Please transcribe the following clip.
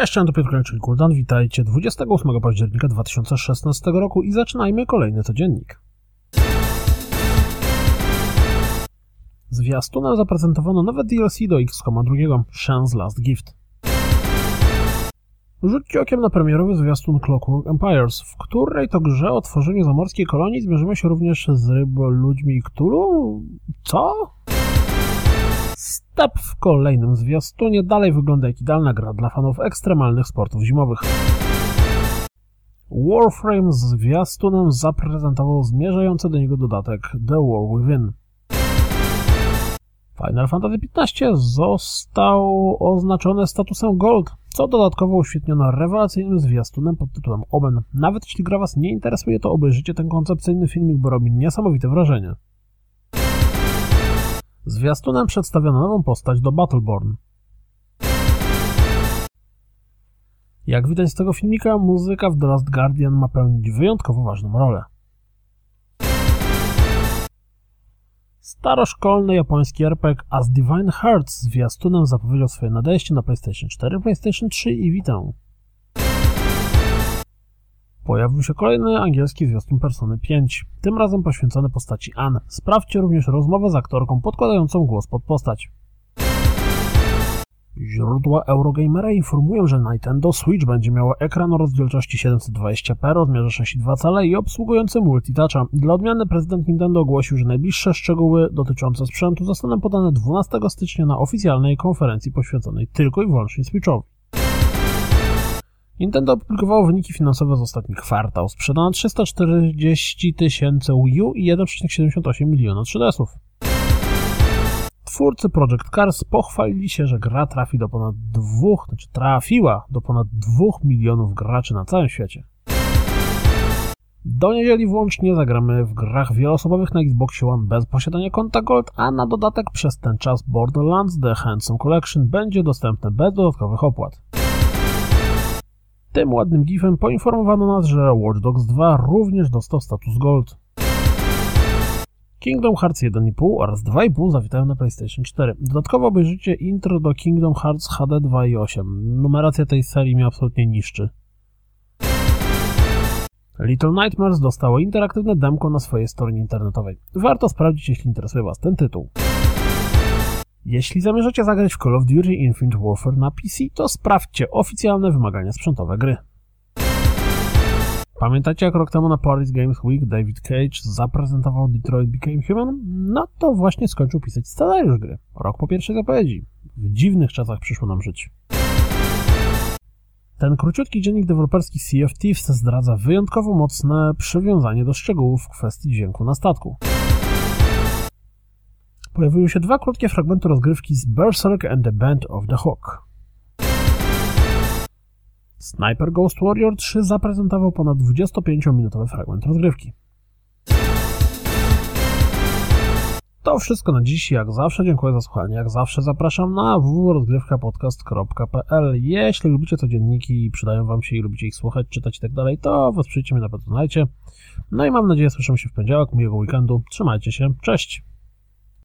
Cześć, to Piotr Kończyk Kuldan, witajcie 28 października 2016 roku i zaczynajmy kolejny codziennik. Zwiastunem zaprezentowano nowe DLC do XCOM 2, Shen's Last Gift. Rzućcie okiem na premierowy zwiastun Clockwork Empires, w której to grze o tworzeniu zamorskiej kolonii zmierzymy się również z ryboludźmi Cthulhu? Co? Step w kolejnym zwiastunie dalej wygląda jak idealna gra dla fanów ekstremalnych sportów zimowych. Warframe z zwiastunem zaprezentował zmierzający do niego dodatek The War Within. Final Fantasy XV został oznaczony statusem Gold, co dodatkowo uświetniono rewelacyjnym zwiastunem pod tytułem Omen. Nawet jeśli gra Was nie interesuje, to obejrzyjcie ten koncepcyjny filmik, bo robi niesamowite wrażenie. Zwiastunem przedstawiono nową postać do Battleborn. Jak widać z tego filmika, muzyka w The Last Guardian ma pełnić wyjątkowo ważną rolę. Staroszkolny japoński RPG As Divine Hearts zwiastunem zapowiedział swoje nadejście na PlayStation 4, PlayStation 3 i Vita. Pojawił się kolejny angielski zwiastun Persony 5, tym razem poświęcony postaci Anne. Sprawdźcie również rozmowę z aktorką podkładającą głos pod postać. Źródła Eurogamera informują, że Nintendo Switch będzie miało ekran o rozdzielczości 720p, rozmiarze 6,2 cala i obsługujący multitoucha. Dla odmiany prezydent Nintendo ogłosił, że najbliższe szczegóły dotyczące sprzętu zostaną podane 12 stycznia na oficjalnej konferencji poświęconej tylko i wyłącznie Switchowi. Nintendo opublikowało wyniki finansowe z ostatnich kwartał. Sprzedano 340 tysięcy Wii U i 1,78 miliona 3DS-ów. Twórcy Project Cars pochwalili się, że gra trafi do ponad dwóch, znaczy trafiła do ponad 2 milionów graczy na całym świecie. Do niedzieli włącznie zagramy w grach wieloosobowych na Xbox One bez posiadania konta Gold, a na dodatek przez ten czas Borderlands The Handsome Collection będzie dostępne bez dodatkowych opłat. Tym ładnym gifem poinformowano nas, że Watch Dogs 2 również dostał status Gold. Kingdom Hearts 1.5 oraz 2.5 zawitają na PlayStation 4. Dodatkowo obejrzycie intro do Kingdom Hearts HD 2.8. Numeracja tej serii mnie absolutnie niszczy. Little Nightmares dostało interaktywne demko na swojej stronie internetowej. Warto sprawdzić, jeśli interesuje Was ten tytuł. Jeśli zamierzacie zagrać w Call of Duty Infinite Warfare na PC, to sprawdźcie oficjalne wymagania sprzętowe gry. Pamiętacie jak rok temu na Paris Games Week David Cage zaprezentował Detroit Became Human? No to właśnie skończył pisać scenariusz gry. Rok po pierwszej zapowiedzi. W dziwnych czasach przyszło nam żyć. Ten króciutki dziennik deweloperski Sea of Thieves zdradza wyjątkowo mocne przywiązanie do szczegółów w kwestii dźwięku na statku. Pojawiły się dwa krótkie fragmenty rozgrywki z Berserk and the Band of the Hawk. Sniper Ghost Warrior 3 zaprezentował ponad 25-minutowy fragment rozgrywki. To wszystko na dziś. Jak zawsze dziękuję za słuchanie. Jak zawsze zapraszam na www.rozgrywkapodcast.pl Jeśli lubicie codzienniki i przydają wam się i lubicie ich słuchać, czytać i tak dalej, to wesprzyjcie mnie na Patronite. No i mam nadzieję słyszymy się w poniedziałek. Miłego weekendu. Trzymajcie się. Cześć!